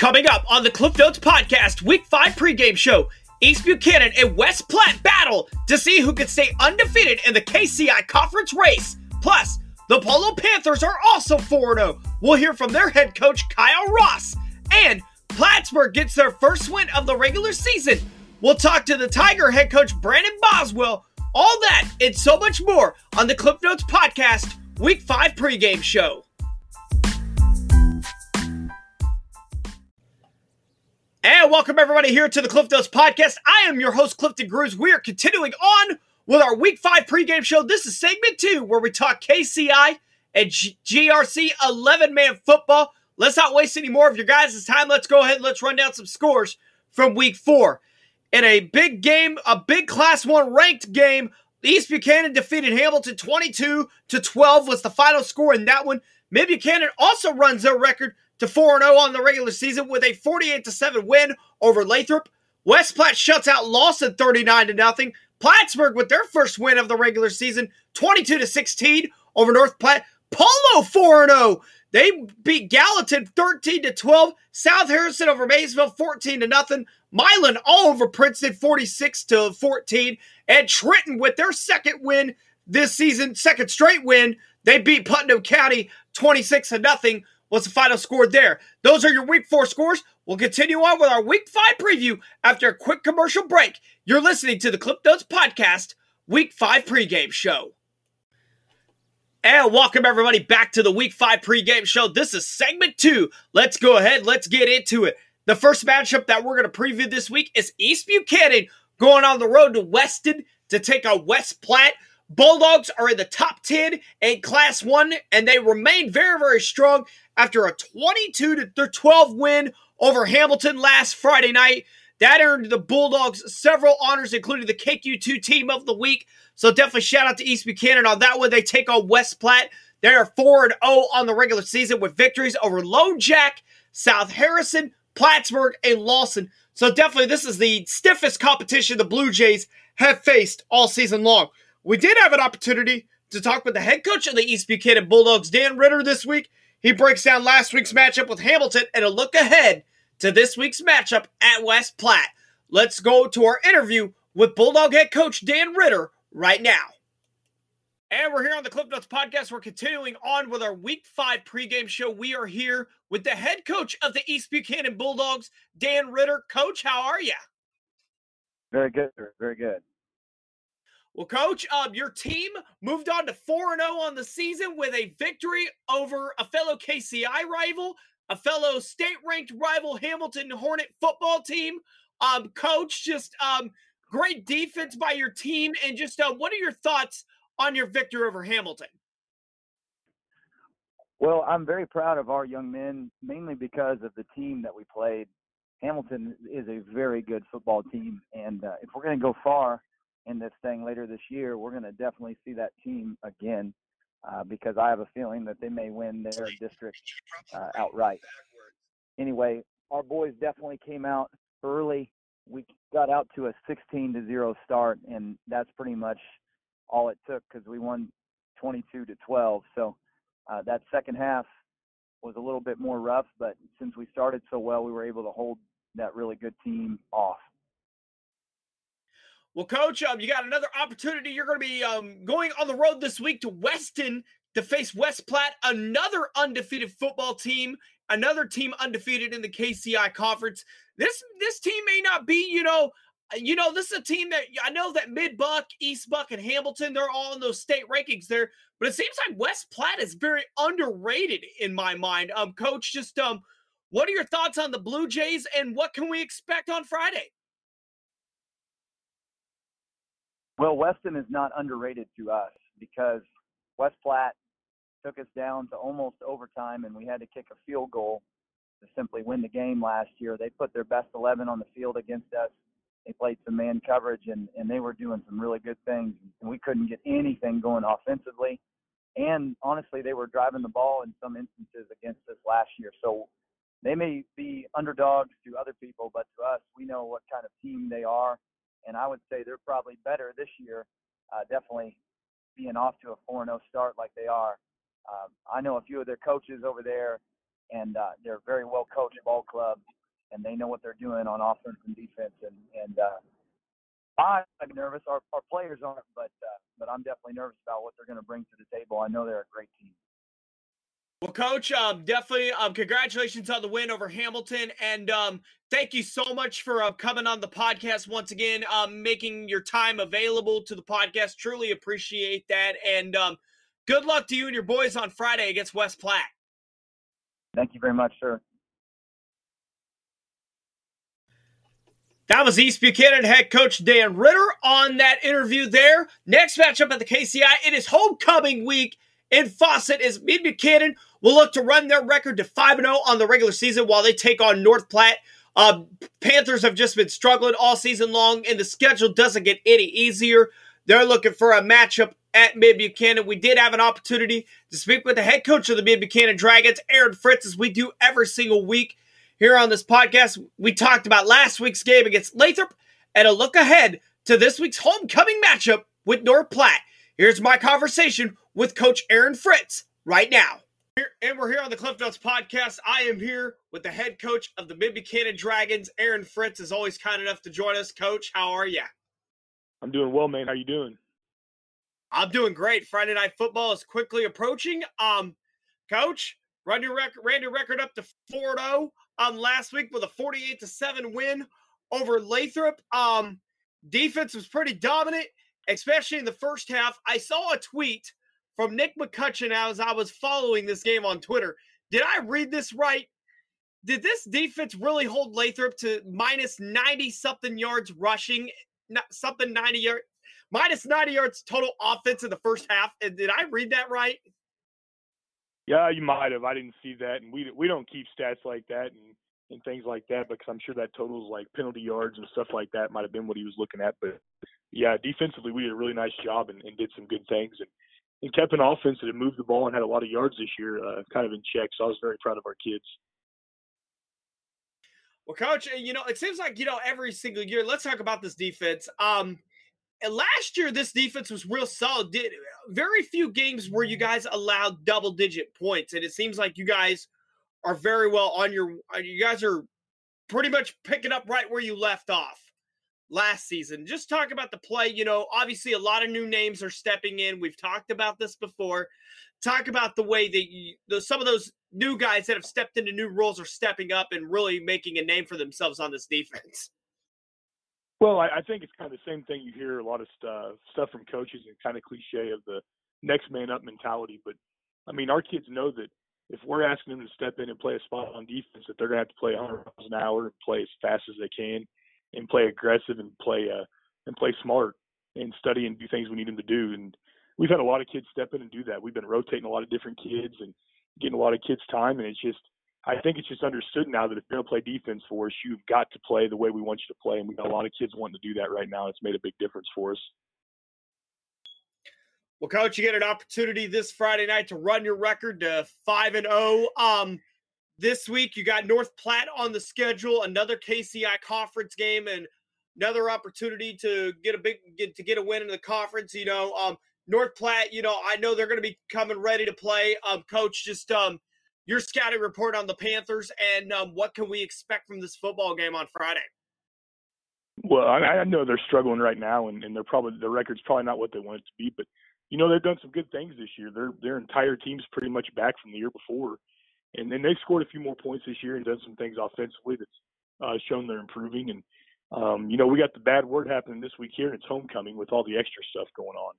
Coming up on the Cliff Notes Podcast, Week 5 pregame show, East Buchanan and West Platte battle to see who can stay undefeated in the KCI conference race. Plus, the Polo Panthers are also 4 0. We'll hear from their head coach, Kyle Ross. And Plattsburgh gets their first win of the regular season. We'll talk to the Tiger head coach, Brandon Boswell. All that and so much more on the Cliff Notes Podcast, Week 5 pregame show. And welcome everybody here to the Cliff Notes Podcast. I am your host, Clifton Cruz. We are continuing on with our Week 5 pregame show. This is segment 2, where we talk KCI and G- GRC 11-man football. Let's not waste any more of your guys' time. Let's go ahead and let's run down some scores from Week 4. In a big game, a big Class 1 ranked game, East Buchanan defeated Hamilton 22 to 12 was the final score in that one. Mid Buchanan also runs their record to 4 0 on the regular season with a 48 7 win over Lathrop. West Platte shuts out Lawson 39 to nothing. Plattsburgh with their first win of the regular season, 22 to 16 over North Platte. Polo 4 0. They beat Gallatin 13 to 12. South Harrison over Maysville 14 to nothing. Milan all over Princeton 46 to 14. And Trenton with their second win this season, second straight win, they beat Putnam County 26 to nothing. What's the final score there? Those are your week four scores. We'll continue on with our week five preview after a quick commercial break. You're listening to the Cliff Notes Podcast, week five pregame show. And welcome everybody back to the week five pregame show. This is segment two. Let's go ahead. Let's get into it. The first matchup that we're going to preview this week is East Buchanan going on the road to Weston to take on West Platte. Bulldogs are in the top 10 in Class 1, and they remain very, very strong after a 22 to 12 win over Hamilton last Friday night. That earned the Bulldogs several honors, including the KQ2 Team of the Week. So definitely shout out to East Buchanan on that one. They take on West Platte. They are 4 0 on the regular season with victories over Lone Jack, South Harrison, Plattsburgh, and Lawson. So definitely this is the stiffest competition the Blue Jays have faced all season long. We did have an opportunity to talk with the head coach of the East Buchanan Bulldogs, Dan Ritter, this week. He breaks down last week's matchup with Hamilton and a look ahead to this week's matchup at West Platte. Let's go to our interview with Bulldog head coach Dan Ritter right now. And we're here on the Cliff Notes podcast. We're continuing on with our week five pregame show. We are here with the head coach of the East Buchanan Bulldogs, Dan Ritter. Coach, how are you? Very good, very good. Well, coach, um, your team moved on to 4 0 on the season with a victory over a fellow KCI rival, a fellow state ranked rival Hamilton Hornet football team. Um, coach, just um, great defense by your team. And just uh, what are your thoughts on your victory over Hamilton? Well, I'm very proud of our young men, mainly because of the team that we played. Hamilton is a very good football team. And uh, if we're going to go far, in this thing later this year, we're going to definitely see that team again uh, because I have a feeling that they may win their district uh, outright. Anyway, our boys definitely came out early. We got out to a 16 to 0 start, and that's pretty much all it took because we won 22 to 12. So uh, that second half was a little bit more rough, but since we started so well, we were able to hold that really good team off. Well, coach, um, you got another opportunity. You're going to be um, going on the road this week to Weston to face West Platte, another undefeated football team, another team undefeated in the KCI conference. This this team may not be, you know, you know, this is a team that I know that Mid Buck, East Buck, and Hamilton, they're all in those state rankings there, but it seems like West Platte is very underrated in my mind. Um, coach, just um, what are your thoughts on the Blue Jays and what can we expect on Friday? Well, Weston is not underrated to us because West Platte took us down to almost overtime and we had to kick a field goal to simply win the game last year. They put their best 11 on the field against us. They played some man coverage and, and they were doing some really good things. And we couldn't get anything going offensively. And honestly, they were driving the ball in some instances against us last year. So they may be underdogs to other people, but to us, we know what kind of team they are and I would say they're probably better this year. Uh, definitely being off to a 4 0 start like they are. Um, I know a few of their coaches over there, and uh, they're very well coached ball club, and they know what they're doing on offense and defense. And and uh, I'm nervous. Our our players aren't, but uh, but I'm definitely nervous about what they're going to bring to the table. I know they're a great team. Well, Coach, um, definitely um, congratulations on the win over Hamilton, and um, thank you so much for uh, coming on the podcast once again, um, making your time available to the podcast. Truly appreciate that, and um, good luck to you and your boys on Friday against West Platte. Thank you very much, sir. That was East Buchanan head coach Dan Ritter on that interview there. Next matchup at the KCI, it is homecoming week in Faucett is Mid Buchanan will look to run their record to 5 0 on the regular season while they take on North Platte. Uh, Panthers have just been struggling all season long, and the schedule doesn't get any easier. They're looking for a matchup at Mid Buchanan. We did have an opportunity to speak with the head coach of the Mid Buchanan Dragons, Aaron Fritz, as we do every single week here on this podcast. We talked about last week's game against Lathrop and a look ahead to this week's homecoming matchup with North Platte. Here's my conversation with Coach Aaron Fritz right now. And we're here on the Cliff Notes podcast. I am here with the head coach of the Mid Buchanan Dragons, Aaron Fritz, is always kind enough to join us. Coach, how are you? I'm doing well, man. How you doing? I'm doing great. Friday night football is quickly approaching. Um, coach, run your record, ran your record up to 4-0 um last week with a 48 to 7 win over Lathrop. Um, defense was pretty dominant, especially in the first half. I saw a tweet from Nick McCutcheon as I was following this game on Twitter. Did I read this right? Did this defense really hold Lathrop to minus 90 something yards rushing, something 90 yards, minus 90 yards total offense in the first half? Did I read that right? Yeah, you might have. I didn't see that, and we we don't keep stats like that and and things like that because I'm sure that totals like penalty yards and stuff like that might have been what he was looking at. But yeah, defensively we did a really nice job and, and did some good things. And and kept an offense that had moved the ball and had a lot of yards this year, uh, kind of in check. So I was very proud of our kids. Well, coach, uh, you know, it seems like, you know, every single year, let's talk about this defense. Um, last year, this defense was real solid. Did very few games where you guys allowed double digit points. And it seems like you guys are very well on your, uh, you guys are pretty much picking up right where you left off last season. Just talk about the play. You know, obviously a lot of new names are stepping in. We've talked about this before. Talk about the way that you, the, some of those new guys that have stepped into new roles are stepping up and really making a name for themselves on this defense. Well, I, I think it's kind of the same thing you hear a lot of stuff, uh, stuff from coaches and kind of cliche of the next man up mentality. But I mean, our kids know that if we're asking them to step in and play a spot on defense, that they're going to have to play 100 miles an hour and play as fast as they can and play aggressive and play uh and play smart and study and do things we need them to do. And we've had a lot of kids step in and do that. We've been rotating a lot of different kids and getting a lot of kids time. And it's just, I think it's just understood now that if you're going to play defense for us, you've got to play the way we want you to play. And we've got a lot of kids wanting to do that right now. It's made a big difference for us. Well, coach, you get an opportunity this Friday night to run your record to five and zero. Oh. Um, this week, you got North Platte on the schedule, another KCI conference game, and another opportunity to get a big get to get a win in the conference. You know, um, North Platte. You know, I know they're going to be coming ready to play. Um, coach, just um, your scouting report on the Panthers, and um, what can we expect from this football game on Friday? Well, I, I know they're struggling right now, and, and they're probably their record's probably not what they want it to be, but you know they've done some good things this year. Their their entire team's pretty much back from the year before and then they've scored a few more points this year and done some things offensively that's uh, shown they're improving. And um, you know, we got the bad word happening this week here, and it's homecoming with all the extra stuff going on.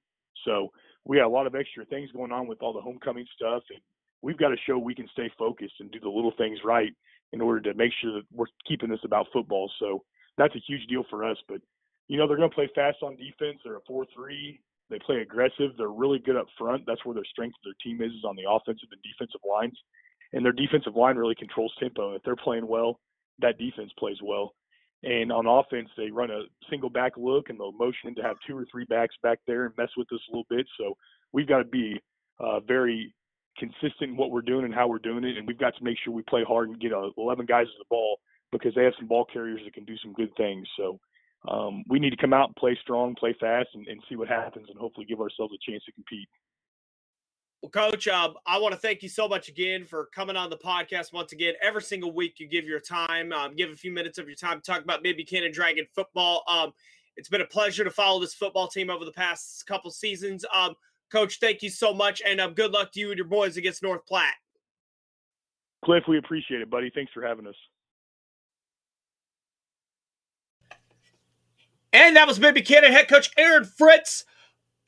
So we got a lot of extra things going on with all the homecoming stuff, and we've got to show we can stay focused and do the little things right in order to make sure that we're keeping this about football. So that's a huge deal for us. But you know, they're going to play fast on defense. They're a four-three. They play aggressive. They're really good up front. That's where their strength of their team is, is on the offensive and defensive lines and their defensive line really controls tempo. If they're playing well, that defense plays well. And on offense, they run a single back look and they'll motion to have two or three backs back there and mess with us a little bit. So we've got to be uh, very consistent in what we're doing and how we're doing it. And we've got to make sure we play hard and get uh, 11 guys to the ball because they have some ball carriers that can do some good things. So um, we need to come out and play strong, play fast, and, and see what happens, and hopefully give ourselves a chance to compete. Well, Coach, um, I want to thank you so much again for coming on the podcast once again. Every single week, you give your time, um, give a few minutes of your time to talk about Mid Buchanan Dragon football. Um, it's been a pleasure to follow this football team over the past couple seasons. Um, Coach, thank you so much, and um, good luck to you and your boys against North Platte. Cliff, we appreciate it, buddy. Thanks for having us. And that was Mid Buchanan head coach Aaron Fritz.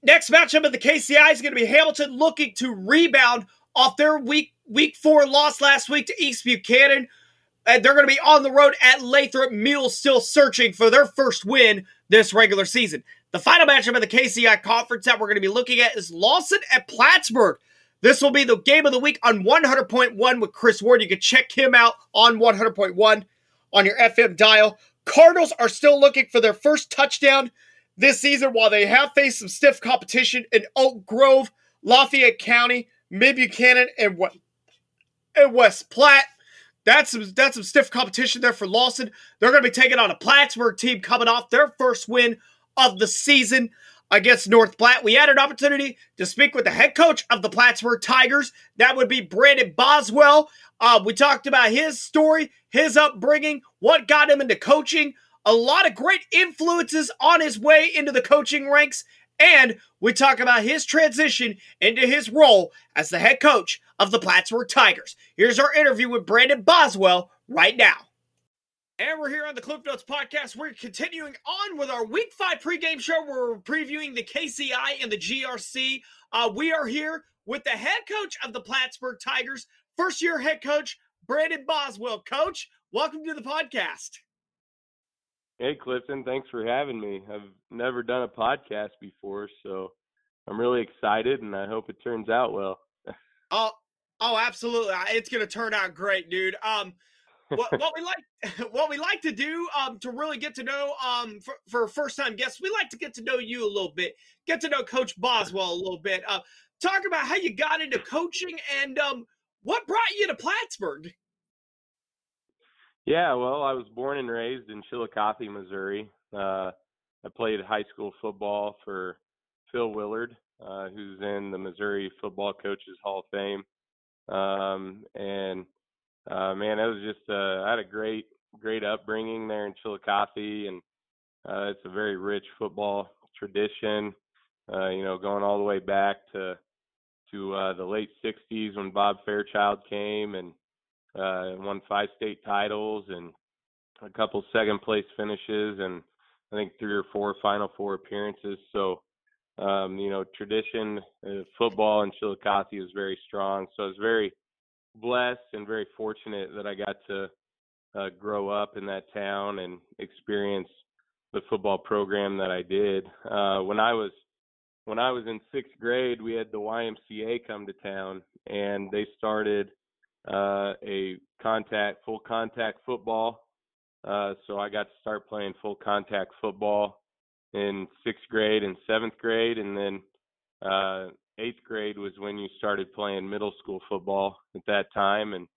Next matchup of the KCI is going to be Hamilton looking to rebound off their week week four loss last week to East Buchanan. And they're going to be on the road at Lathrop. Mules still searching for their first win this regular season. The final matchup of the KCI conference that we're going to be looking at is Lawson at Plattsburgh. This will be the game of the week on 100.1 with Chris Ward. You can check him out on 100.1 on your FM dial. Cardinals are still looking for their first touchdown this season while they have faced some stiff competition in Oak Grove, Lafayette County, Mid Buchanan, and, what and West Platte. That's some, that's some stiff competition there for Lawson. They're going to be taking on a Plattsburgh team coming off their first win of the season against North Platte. We had an opportunity to speak with the head coach of the Plattsburgh Tigers. That would be Brandon Boswell. Uh, we talked about his story, his upbringing, what got him into coaching, a lot of great influences on his way into the coaching ranks. And we talk about his transition into his role as the head coach of the Plattsburgh Tigers. Here's our interview with Brandon Boswell right now. And we're here on the Cliff Notes podcast. We're continuing on with our Week Five pregame show. We're previewing the KCI and the GRC. Uh, we are here with the head coach of the Plattsburgh Tigers, first year head coach Brandon Boswell. Coach, welcome to the podcast. Hey, Clifton, thanks for having me. I've never done a podcast before, so I'm really excited, and I hope it turns out well. oh, oh, absolutely! It's going to turn out great, dude. Um, what, what we like, what we like to do, um, to really get to know, um, for, for first time guests, we like to get to know you a little bit, get to know Coach Boswell a little bit. Uh, talk about how you got into coaching and um, what brought you to Plattsburgh. Yeah, well, I was born and raised in Chillicothe, Missouri. Uh, I played high school football for Phil Willard, uh, who's in the Missouri Football Coaches Hall of Fame. Um, and uh, man, it was just uh, I had a great, great upbringing there in Chillicothe, and uh, it's a very rich football tradition. Uh, you know, going all the way back to to uh, the late '60s when Bob Fairchild came and uh, won five state titles and a couple second place finishes and I think three or four Final Four appearances. So, um, you know, tradition uh, football in Chillicothe is very strong. So I was very blessed and very fortunate that I got to uh, grow up in that town and experience the football program that I did. Uh, when I was when I was in sixth grade, we had the YMCA come to town, and they started uh, a contact, full contact football. Uh, so I got to start playing full contact football in sixth grade and seventh grade, and then uh, eighth grade was when you started playing middle school football at that time, and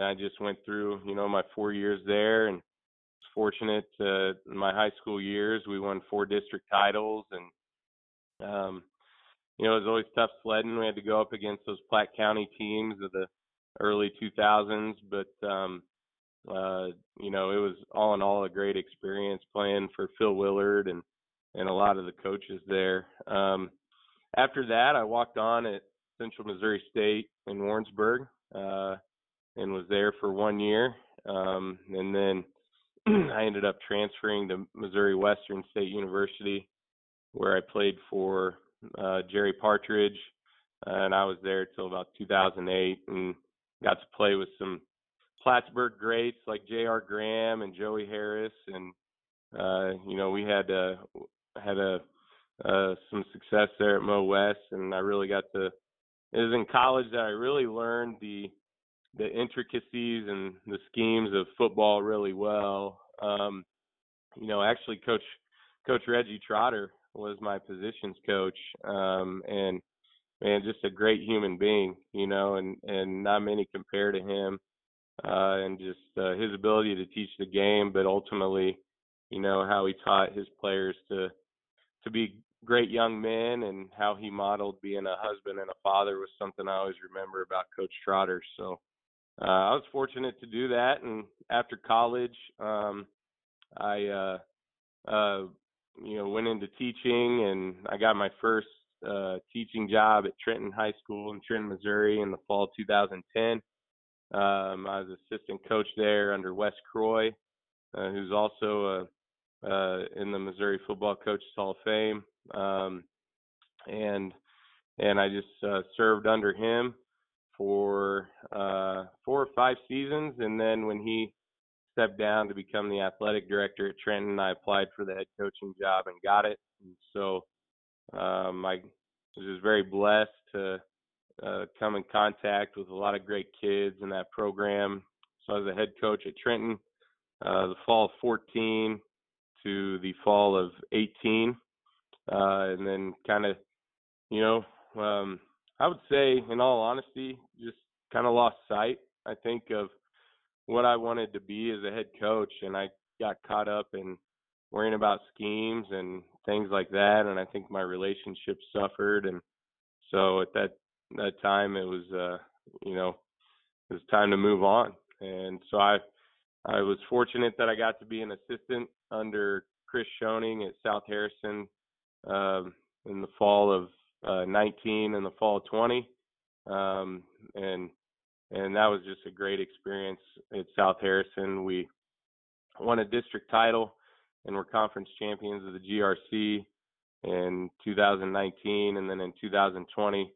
I just went through, you know, my four years there, and was fortunate uh, in my high school years we won four district titles, and um, you know it was always tough sledding. We had to go up against those Platte County teams of the early 2000s, but um, uh, you know, it was all in all a great experience playing for Phil Willard and and a lot of the coaches there. Um, after that, I walked on at Central Missouri State in Warrensburg uh, and was there for one year, um, and then I ended up transferring to Missouri Western State University, where I played for uh, Jerry Partridge, and I was there till about 2008, and got to play with some Plattsburgh greats like J.R. Graham and Joey Harris, and uh, you know we had uh, had a uh, some success there at Mo West, and I really got to. It was in college that I really learned the the intricacies and the schemes of football really well. Um, you know, actually, Coach Coach Reggie Trotter was my positions coach, um, and man, just a great human being, you know, and and not many compare to him, uh, and just uh, his ability to teach the game, but ultimately, you know, how he taught his players to to be great young men and how he modeled being a husband and a father was something I always remember about Coach Trotter. So uh, I was fortunate to do that, and after college, um, I uh, uh, you know went into teaching, and I got my first uh, teaching job at Trenton High School in Trenton, Missouri, in the fall of 2010. Um, I was assistant coach there under Wes Croy, uh, who's also uh, uh, in the Missouri Football Coaches Hall of Fame, um, and and I just served under him for four or five seasons, and then when he stepped down to become the athletic director at Trenton, I applied for the head coaching job and got it. And so um, I was just very blessed to uh, come in contact with a lot of great kids in that program. So I was a head coach at Trenton uh, the fall of 14 to the fall of 18, uh, and then kind of, you know, um, I would say, in all honesty, just kind of lost sight. I think of what I wanted to be as a head coach, and I got caught up in worrying about schemes and things like that, and I think my relationship suffered, and so at that that time it was, uh, you know, it was time to move on, and so I I was fortunate that I got to be an assistant under Chris Schoening at South Harrison um, in the fall of uh, 19 and the fall of 20, um, and and that was just a great experience at South Harrison. We won a district title and we were conference champions of the GRC in 2019, and then in 2020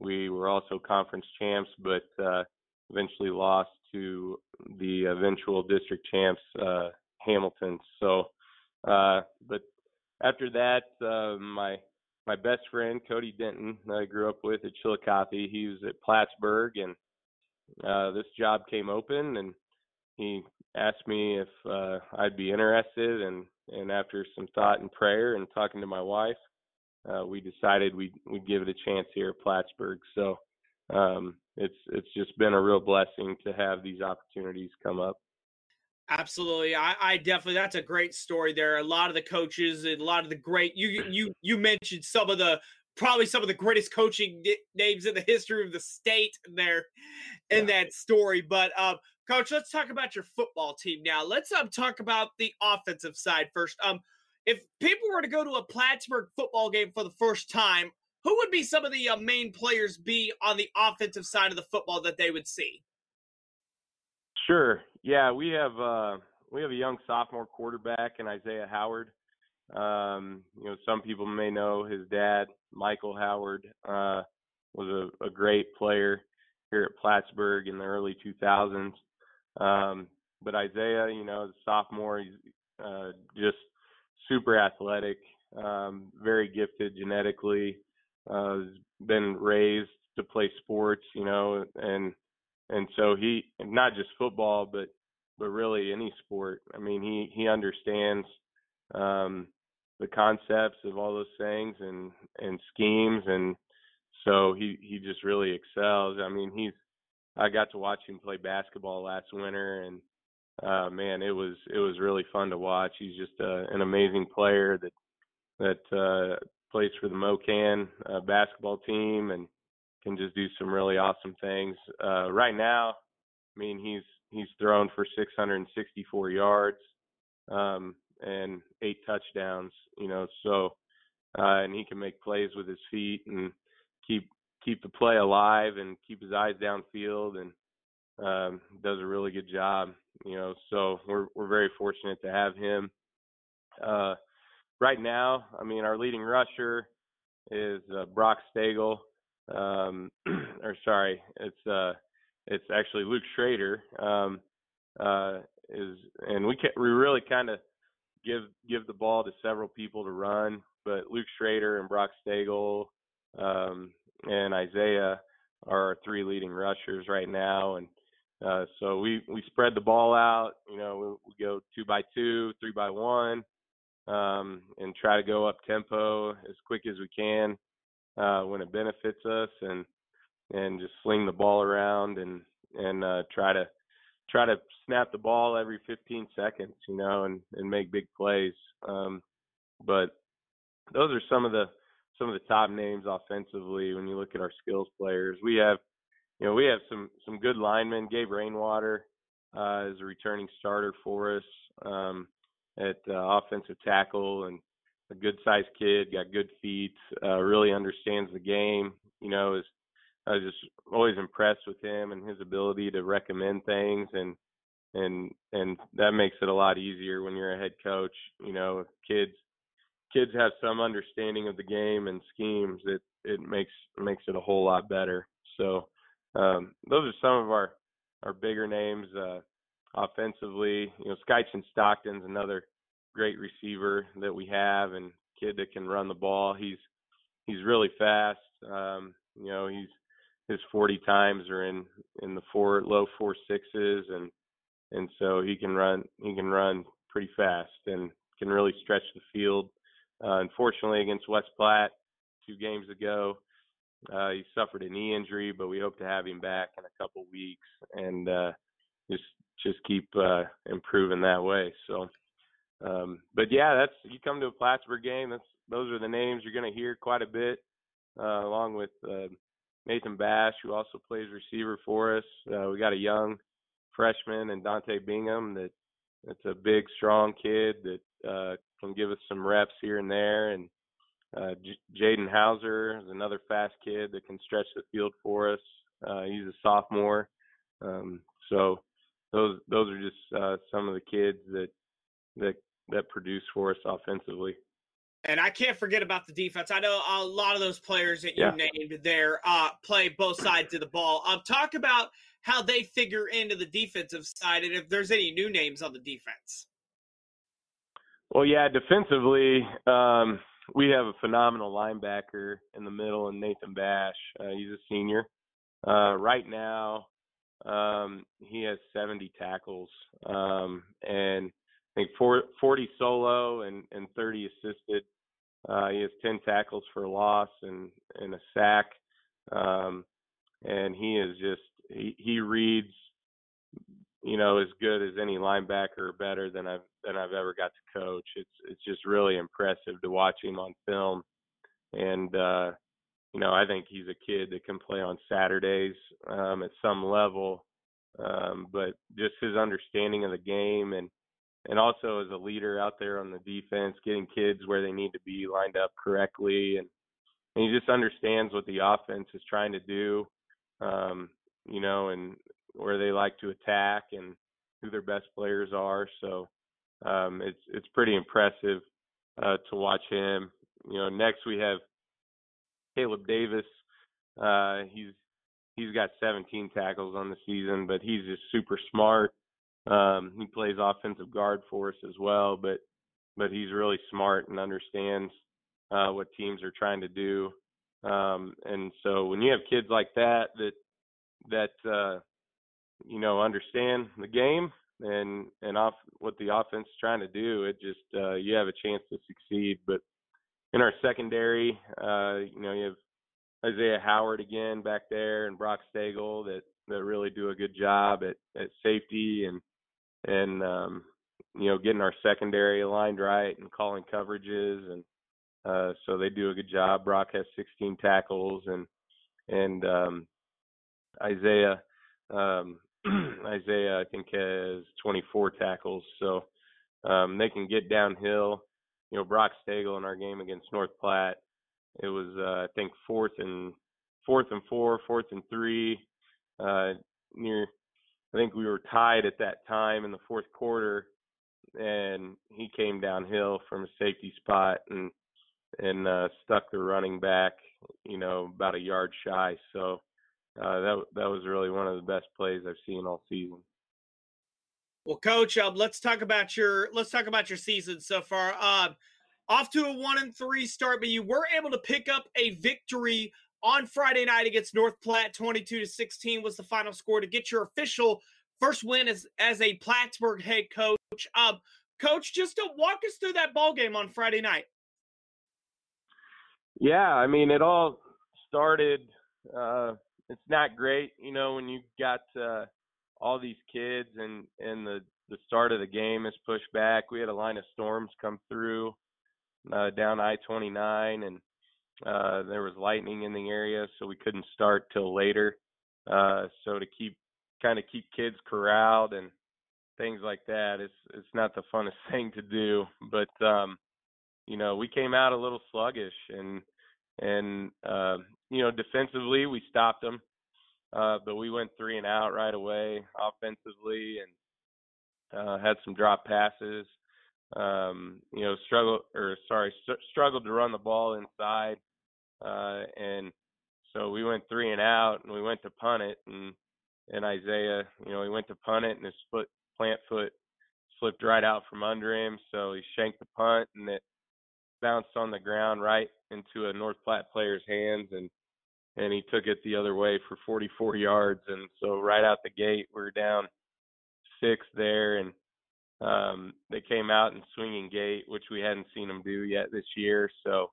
we were also conference champs, but uh, eventually lost to the eventual district champs, uh, Hamilton. So, uh, but after that, uh, my my best friend Cody Denton, I grew up with at Chillicothe. He was at Plattsburgh, and uh, this job came open, and he asked me if uh, I'd be interested. And and after some thought and prayer and talking to my wife, uh, we decided we'd we'd give it a chance here at Plattsburgh. So um, it's it's just been a real blessing to have these opportunities come up. Absolutely, I, I, definitely that's a great story there. A lot of the coaches and a lot of the great you you you mentioned some of the probably some of the greatest coaching names in the history of the state there in yeah. that story. But um, coach, let's talk about your football team now. Let's um talk about the offensive side first. Um, if people were to go to a Plattsburgh football game for the first time, who would be some of the uh, main players be on the offensive side of the football that they would see? Sure. Yeah, we have uh, we have a young sophomore quarterback in Isaiah Howard. Um, you know, some people may know his dad, Michael Howard, uh, was a, a great player here at Plattsburgh in the early 2000s. Um, but Isaiah, you know, as a sophomore, he's uh, just super athletic, um, very gifted genetically uh, has been raised to play sports, you know, and and so he not just football, but but really any sport. I mean, he he understands um, the concepts of all those things and and schemes, and so he he just really excels. I mean, he's I got to watch him play basketball last winter, and uh, man, it was it was really fun to watch. He's just uh, an amazing player that that uh, plays for the MoKan uh, basketball team and can just do some really awesome things. Uh, right now, I mean, he's he's thrown for 664 yards um, and eight touchdowns. You know, so uh, and he can make plays with his feet and keep keep the play alive and keep his eyes downfield and um, does a really good job. You know, so we're we're very fortunate to have him. Uh, right now, I mean, our leading rusher is uh, Brock Stagel. Um, or sorry, it's uh, it's actually Luke Schrader. Um, uh, is and we can, we really kind of give give the ball to several people to run, but Luke Schrader and Brock Stagel um, and Isaiah are our three leading rushers right now, and uh, so we we spread the ball out. You know, we, we go two by two, three by one, um, and try to go up tempo as quick as we can uh, when it benefits us, and and just sling the ball around and and uh, try to try to snap the ball every 15 seconds, you know, and and make big plays. Um, but those are some of the some of the top names offensively when you look at our skills players. We have you know, we have some some good linemen. Gabe Rainwater uh, is a returning starter for us um, at uh, offensive tackle and a good sized kid, got good feet, uh, really understands the game. You know, is I was just always impressed with him and his ability to recommend things and and and that makes it a lot easier when you're a head coach. You know, kids kids have some understanding of the game and schemes, it it makes makes it a whole lot better. So um, those are some of our our bigger names uh, offensively. You know, Skychin Stockton's another great receiver that we have and kid that can run the ball. He's he's really fast. Um, you know, he's his 40 times are in in the four low four sixes and and so he can run he can run pretty fast and can really stretch the field. Uh, unfortunately, against West Platte two games ago, uh, he suffered a knee injury, but we hope to have him back in a couple weeks and uh, just just keep uh, improving that way. So, um, but yeah, that's you come to a Plattsburgh game. That's those are the names you're going to hear quite a bit, uh, along with uh, Nathan Bash, who also plays receiver for us. Uh, we got a young freshman and Dante Bingham that that's a big, strong kid that uh, can give us some reps here and there, and uh, J- Jaden Hauser is another fast kid that can stretch the field for us. Uh, he's a sophomore, um, so those those are just uh, some of the kids that that that produce for us offensively. And I can't forget about the defense. I know a lot of those players that you yeah. named there uh, play both sides of the ball. Um, talk about how they figure into the defensive side, and if there's any new names on the defense. Well, yeah, defensively, um, we have a phenomenal linebacker in the middle, and Nathan Bash. Uh, he's a senior. Uh, right now, um, he has 70 tackles, um, and I think 40 solo and, and 30 assisted. Uh, he has 10 tackles for loss and, and a sack. Um, and he is just, he, he reads, you know, as good as any linebacker better than I've than I've ever got to coach. It's it's just really impressive to watch him on film, and uh, you know I think he's a kid that can play on Saturdays um, at some level, um, but just his understanding of the game and and also as a leader out there on the defense, getting kids where they need to be lined up correctly, and, and he just understands what the offense is trying to do, um, you know, and where they like to attack and who their best players are. So um, it's it's pretty impressive uh, to watch him. You know, next we have Caleb Davis. Uh, he's he's got 17 tackles on the season, but he's just super smart. Um, he plays offensive guard for us as well, but but he's really smart and understands uh, what teams are trying to do. Um, and so when you have kids like that that that uh, you know understand the game and and off what the offense is trying to do, it just uh, you have a chance to succeed. But in our secondary, uh, you know, you have Isaiah Howard again back there and Brock Stagel that that really do a good job at at safety and and um, you know getting our secondary aligned right and calling coverages and uh, so they do a good job. Brock has 16 tackles and and um, Isaiah um, Isaiah, I think, has 24 tackles, so um, they can get downhill. You know, Brock Stagel in our game against North Platte, it was uh, I think fourth and fourth and four, fourth and three, uh, near. I think we were tied at that time in the fourth quarter, and he came downhill from a safety spot and and uh, stuck the running back, you know, about a yard shy. So uh, that that was really one of the best plays I've seen all season. Well, coach, um, let's talk about your let's talk about your season so far. Um, off to a one and three start, but you were able to pick up a victory on Friday night against North Platte. Twenty-two to sixteen was the final score to get your official first win as as a Plattsburgh head coach. Um, coach, just to walk us through that ball game on Friday night. Yeah, I mean, it all started. Uh, it's not great, you know, when you've got uh, all these kids and and the the start of the game is pushed back. We had a line of storms come through uh, down I-29, and uh, there was lightning in the area, so we couldn't start till later. Uh, so to keep kind of keep kids corralled and things like that, it's it's not the funnest thing to do. But um, you know, we came out a little sluggish, and and uh, you know, defensively we stopped them, uh, but we went three and out right away offensively, and uh, had some drop passes. Um, you know, struggle or sorry, st- struggled to run the ball inside, uh, and so we went three and out, and we went to punt it, and and Isaiah, you know, he went to punt it, and his foot plant foot slipped right out from under him, so he shanked the punt, and it bounced on the ground right into a North Platte player's hands, and and he took it the other way for 44 yards, and so right out the gate we we're down six there, and um, they came out in swinging gate, which we hadn't seen them do yet this year, so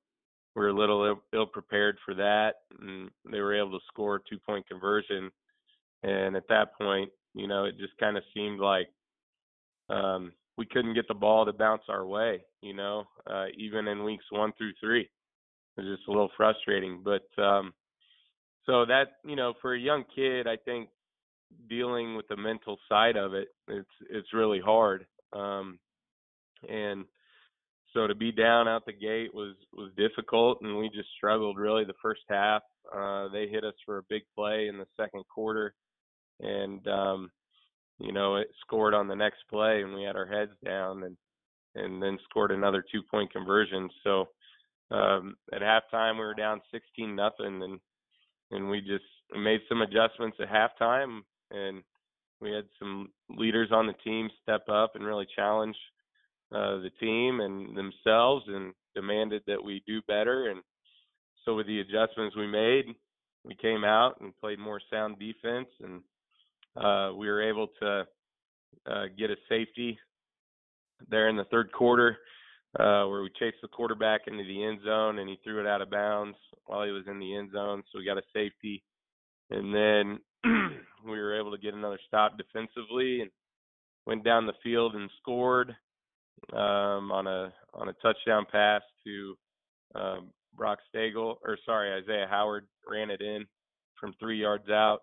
we're a little ill, ill prepared for that, and they were able to score a two point conversion. And at that point, you know, it just kind of seemed like um, we couldn't get the ball to bounce our way. You know, uh, even in weeks one through three, it was just a little frustrating. But um, so that you know, for a young kid, I think dealing with the mental side of it, it's it's really hard. Um, and so to be down out the gate was was difficult, and we just struggled really the first half. Uh, they hit us for a big play in the second quarter, and um, you know it scored on the next play, and we had our heads down, and and then scored another two point conversion. So um, at halftime we were down 16 nothing, and and we just made some adjustments at halftime, and we had some leaders on the team step up and really challenge uh, the team and themselves and demanded that we do better. And so with the adjustments we made, we came out and played more sound defense, and uh, we were able to uh, get a safety there in the third quarter. Uh, where we chased the quarterback into the end zone and he threw it out of bounds while he was in the end zone. So we got a safety. And then we were able to get another stop defensively and went down the field and scored um, on a on a touchdown pass to um, Brock Stagel, or sorry, Isaiah Howard ran it in from three yards out,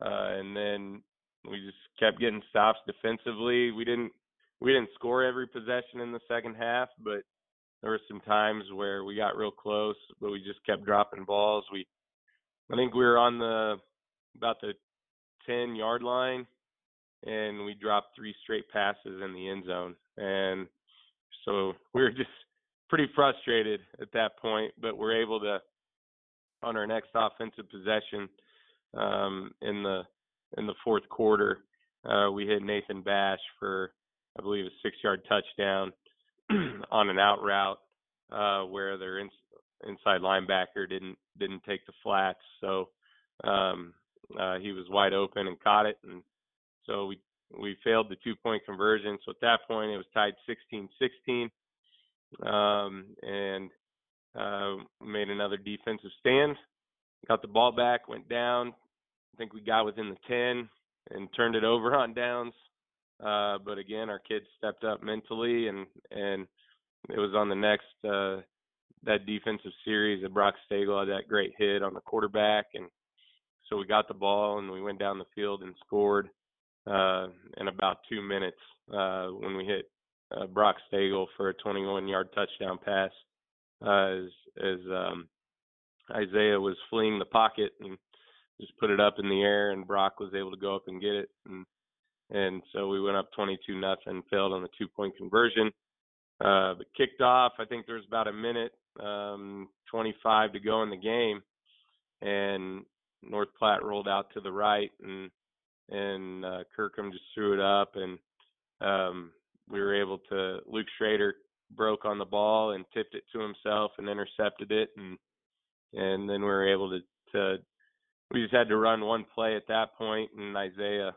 uh, and then we just kept getting stops defensively. We didn't we didn't score every possession in the second half, but there were some times where we got real close, but we just kept dropping balls. We I think we were on the about the 10 yard line and we dropped three straight passes in the end zone. And so we were just pretty frustrated at that point, but we're able to on our next offensive possession um, in the in the fourth quarter, uh, we hit Nathan Bash for I believe a six yard touchdown on an out route uh, where their in, inside linebacker didn't didn't take the flats, so um, uh, he was wide open and caught it, and so we we failed the two point conversion. So at that point, it was tied 16-16, um, and uh, made another defensive stand. Got the ball back, went down. I think we got within the 10 and turned it over on downs. Uh, but again, our kids stepped up mentally, and and it was on the next uh, that defensive series that Brock Stagel had that great hit on the quarterback, and so we got the ball and we went down the field and scored uh, in about two minutes uh, when we hit uh, Brock Stagel for a 21-yard touchdown pass. Uh, as as um, Isaiah was fleeing the pocket and just put it up in the air, and Brock was able to go up and get it, and and so we went up 22 nothing, failed on the two-point conversion. Uh, but kicked off. I think there was about a minute, um, 25 to go in the game, and North Platte rolled out to the right, and and uh, Kirkham just threw it up, and um, we were able to. Luke Schrader broke on the ball and tipped it to himself and intercepted it, and and then we were able to. to we just had to run one play at that point, and Isaiah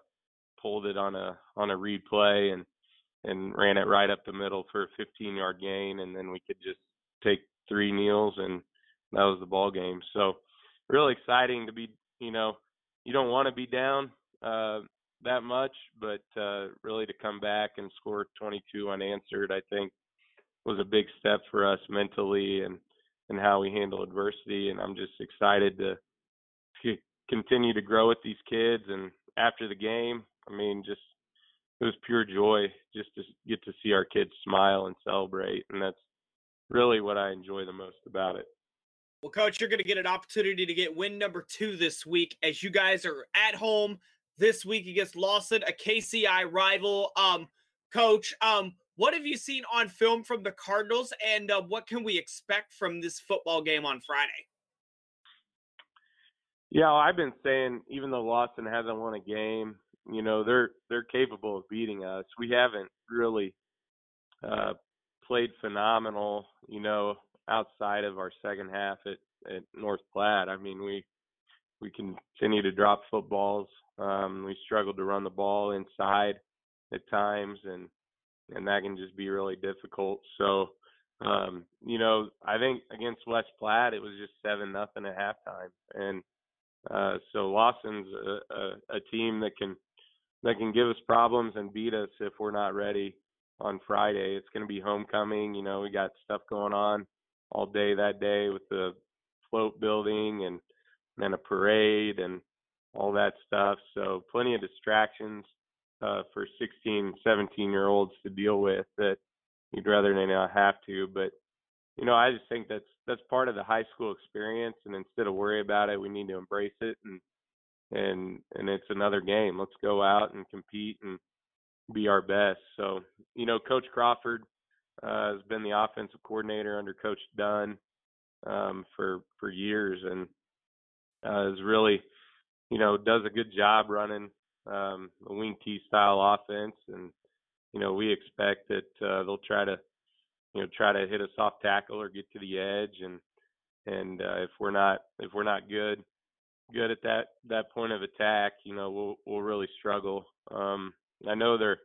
pulled it on a on a read play and and ran it right up the middle for a 15 yard gain, and then we could just take three kneels, and that was the ball game. So really exciting to be, you know, you don't want to be down uh, that much, but uh, really to come back and score 22 unanswered, I think was a big step for us mentally and and how we handle adversity. And I'm just excited to, to continue to grow with these kids. And after the game, I mean, just it was pure joy just to get to see our kids smile and celebrate, and that's really what I enjoy the most about it. Well, coach, you're going to get an opportunity to get win number two this week as you guys are at home this week against Lawson, a KCI rival. Um, coach, um, what have you seen on film from the Cardinals, and uh, what can we expect from this football game on Friday? Yeah, well, I've been saying even though Lawson hasn't won a game, you know they're they're capable of beating us. We haven't really uh, played phenomenal, you know, outside of our second half at at North Platte. I mean, we we continue to drop footballs. Um, we struggled to run the ball inside at times, and and that can just be really difficult. So, um, you know, I think against West Platte, it was just seven nothing at halftime, and uh, so Lawson's a, a, a team that can that can give us problems and beat us if we're not ready on Friday. It's going to be homecoming. You know, we got stuff going on all day that day with the float building and then a parade and all that stuff. So plenty of distractions uh, for 16, 17 year olds to deal with that you'd rather they not have to. But you know, I just think that's that's part of the high school experience, and instead of worry about it, we need to embrace it and and and it's another game. Let's go out and compete and be our best. So, you know, Coach Crawford uh, has been the offensive coordinator under Coach Dunn um, for for years, and uh, is really, you know, does a good job running um, a wing T style offense, and you know, we expect that uh, they'll try to, you know, try to hit us off tackle or get to the edge, and and uh, if we're not if we're not good good at that that point of attack, you know, we'll we'll really struggle. Um, I know they're,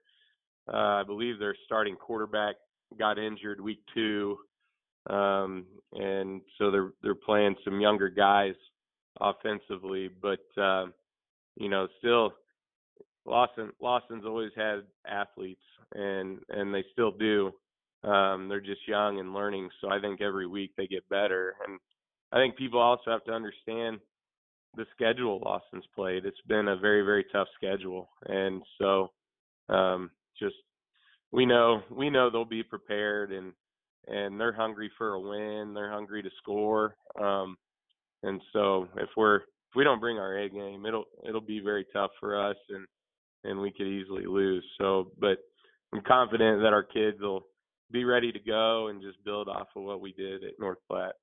uh, I believe their starting quarterback got injured week two, um, and so they're they're playing some younger guys offensively, but uh, you know, still Lawson Lawson's always had athletes, and and they still do. Um, they're just young and learning, so I think every week they get better. And I think people also have to understand the schedule Lawson's played. It's been a very very tough schedule, and so um, just we know we know they'll be prepared and and they're hungry for a win. They're hungry to score, um, and so if we're if we don't bring our A game, it'll it'll be very tough for us, and and we could easily lose. So, but I'm confident that our kids will be ready to go and just build off of what we did at North Platte.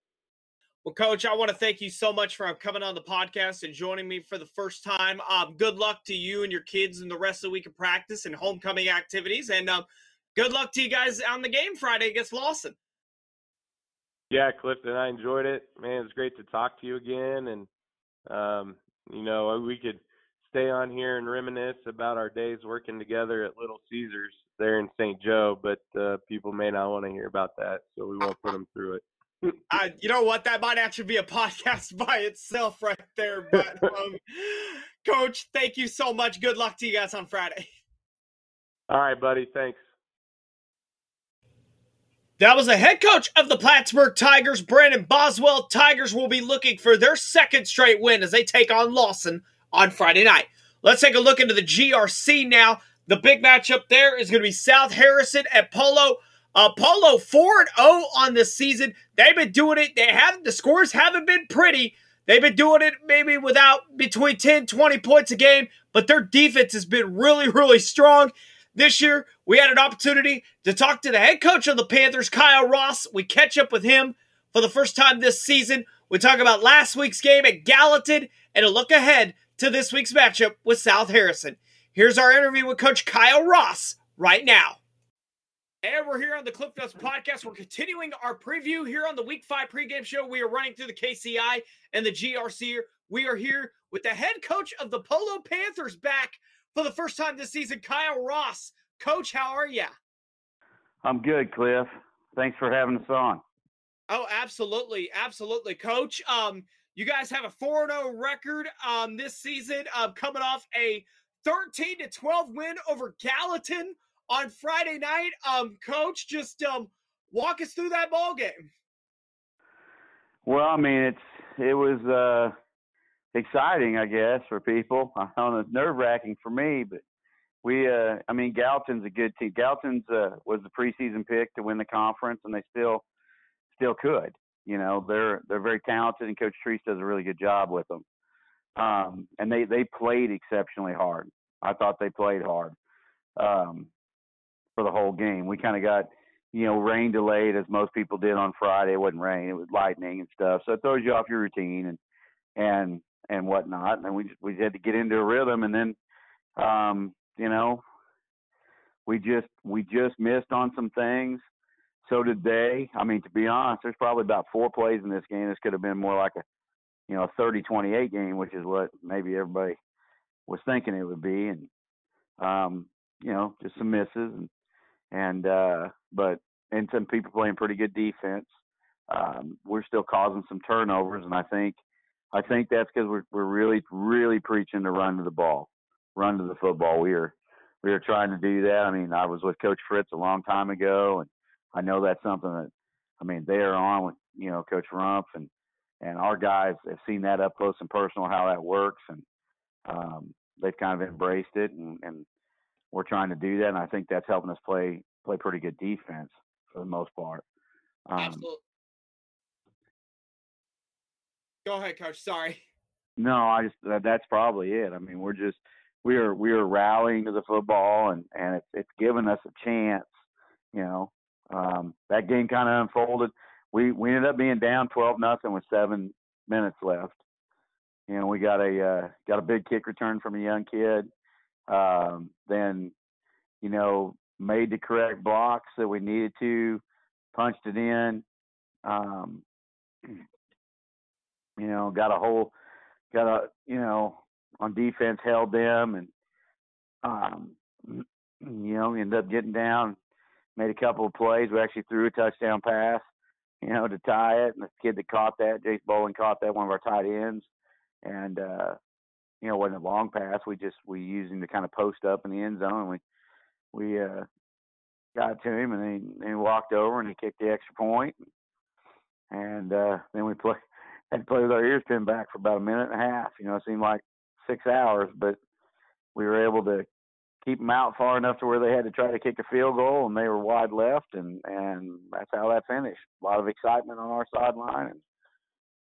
Well, Coach, I want to thank you so much for coming on the podcast and joining me for the first time. Um, good luck to you and your kids and the rest of the week of practice and homecoming activities. And um, good luck to you guys on the game Friday against Lawson. Yeah, Clifton, I enjoyed it. Man, it's great to talk to you again. And, um, you know, we could stay on here and reminisce about our days working together at Little Caesars there in St. Joe, but uh, people may not want to hear about that, so we won't put them through it uh, you know what? That might actually be a podcast by itself right there. But, um, Coach, thank you so much. Good luck to you guys on Friday. All right, buddy. Thanks. That was the head coach of the Plattsburg Tigers, Brandon Boswell. Tigers will be looking for their second straight win as they take on Lawson on Friday night. Let's take a look into the GRC now. The big matchup there is going to be South Harrison at Polo. Apollo 4 0 on the season. They've been doing it. They have the scores haven't been pretty. They've been doing it maybe without between 10, 20 points a game, but their defense has been really, really strong. This year, we had an opportunity to talk to the head coach of the Panthers, Kyle Ross. We catch up with him for the first time this season. We talk about last week's game at Gallatin and a look ahead to this week's matchup with South Harrison. Here's our interview with Coach Kyle Ross right now. And we're here on the Cliff Notes podcast. We're continuing our preview here on the Week Five pregame show. We are running through the KCI and the GRC. We are here with the head coach of the Polo Panthers back for the first time this season, Kyle Ross. Coach, how are you? I'm good, Cliff. Thanks for having us on. Oh, absolutely, absolutely, Coach. Um, you guys have a 4-0 record um this season, um, coming off a 13 to 12 win over Gallatin on Friday night. Um, coach, just um, Walk us through that ball game. Well, I mean, it's it was uh, exciting, I guess, for people. I don't know, nerve wracking for me, but we, uh, I mean, Gallatin's a good team. Gallatin's uh, was the preseason pick to win the conference, and they still still could. You know, they're they're very talented, and Coach Treese does a really good job with them. Um, and they they played exceptionally hard. I thought they played hard um, for the whole game. We kind of got you know, rain delayed as most people did on Friday. It wasn't rain; it was lightning and stuff. So it throws you off your routine and and and whatnot. And we just, we had to get into a rhythm, and then, um, you know, we just we just missed on some things. So did they. I mean, to be honest, there's probably about four plays in this game. This could have been more like a, you know, a 30-28 game, which is what maybe everybody was thinking it would be. And, um, you know, just some misses and and uh, but and some people playing pretty good defense. Um, we're still causing some turnovers, and I think I think that's because we're we're really really preaching to run to the ball, run to the football. We are we are trying to do that. I mean, I was with Coach Fritz a long time ago, and I know that's something that I mean they are on with you know Coach Rumph and and our guys have seen that up close and personal how that works, and um, they've kind of embraced it, and, and we're trying to do that, and I think that's helping us play play pretty good defense for the most part. Um, Absolutely. Go ahead, coach. Sorry. No, I just that's probably it. I mean, we're just we are we are rallying to the football, and and it's it's given us a chance. You know, um, that game kind of unfolded. We we ended up being down twelve nothing with seven minutes left. You know, we got a uh, got a big kick return from a young kid. Um, then, you know, made the correct blocks that we needed to, punched it in. Um, you know, got a whole, got a, you know, on defense held them and, um, you know, ended up getting down, made a couple of plays. We actually threw a touchdown pass, you know, to tie it. And the kid that caught that, Jace Bowling caught that, one of our tight ends. And, uh, you know, wasn't a long pass. We just, we used him to kind of post up in the end zone. We, we uh, got to him, and he, he walked over and he kicked the extra point. And uh, then we play had play with our ears pinned back for about a minute and a half. You know, it seemed like six hours, but we were able to keep them out far enough to where they had to try to kick a field goal, and they were wide left, and and that's how that finished. A lot of excitement on our sideline, and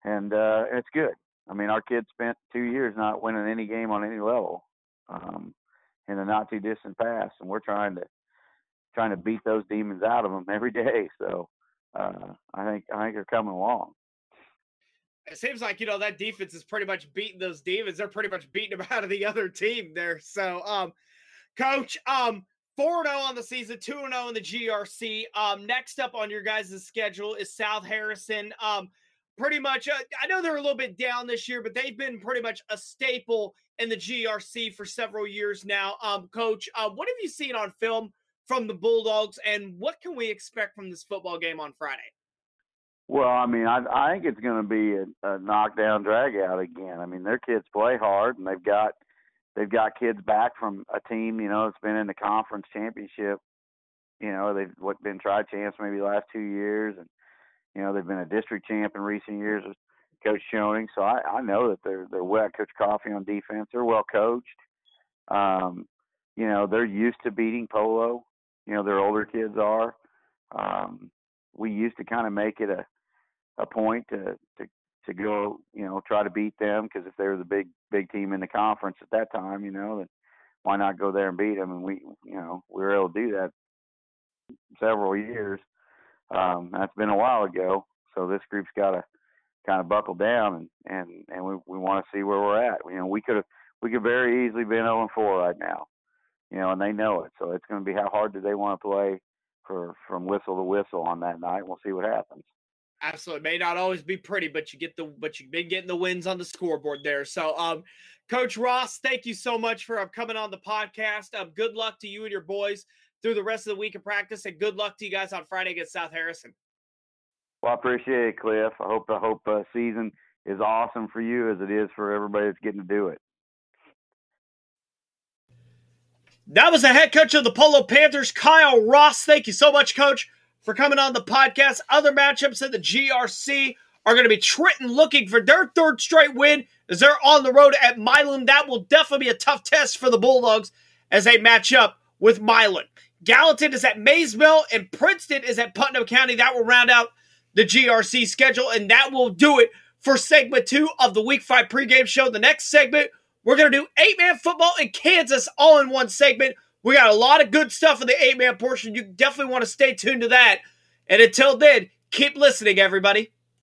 and uh, it's good. I mean, our kids spent two years not winning any game on any level. Um, in the not too distant past, and we're trying to trying to beat those demons out of them every day. So uh, I think I think they're coming along. It seems like you know that defense is pretty much beating those demons. They're pretty much beating them out of the other team there. So, um, coach, um, 4 0 on the season, 2 0 in the GRC. Um, next up on your guys' schedule is South Harrison. Um, pretty much, uh, I know they're a little bit down this year, but they've been pretty much a staple in the GRC for several years now. Um, Coach, uh, what have you seen on film from the Bulldogs, and what can we expect from this football game on Friday? Well, I mean, I, I think it's going to be a, a knockdown drag out again. I mean, their kids play hard, and they've got they've got kids back from a team, you know, that's been in the conference championship. You know, they've what been tried champs maybe the last two years, and you know they've been a district champ in recent years with Coach Schoening. So I, I know that they're they're well. Coach Coffee on defense, they're well coached. Um, you know, they're used to beating Polo you know their older kids are. Um, we used to kind of make it a a point to to to go you know try to beat them because if they were the big big team in the conference at that time, you know, then why not go there and beat them? And we you know we were able to do that several years. Um, that's been a while ago, so this group's got to kind of buckle down and and and we we want to see where we're at. You know, we could have we could very easily been 0 4 right now you know, and they know it. So it's going to be how hard do they want to play for from whistle to whistle on that night. We'll see what happens. Absolutely, may not always be pretty, but you get the but you've been getting the wins on the scoreboard there. So, um, Coach Ross, thank you so much for uh, coming on the podcast. Um, good luck to you and your boys through the rest of the week of practice, and good luck to you guys on Friday against South Harrison. Well, I appreciate it, Cliff. I hope the hope uh, season is awesome for you as it is for everybody that's getting to do it. That was the head coach of the Polo Panthers, Kyle Ross. Thank you so much, coach, for coming on the podcast. Other matchups in the GRC are going to be Trenton looking for their third straight win as they're on the road at Milan. That will definitely be a tough test for the Bulldogs as they match up with Milan. Gallatin is at Maysville and Princeton is at Putnam County. That will round out the GRC schedule, and that will do it for segment two of the Week 5 pregame show. The next segment, we're going to do eight man football in Kansas all in one segment. We got a lot of good stuff in the eight man portion. You definitely want to stay tuned to that. And until then, keep listening, everybody.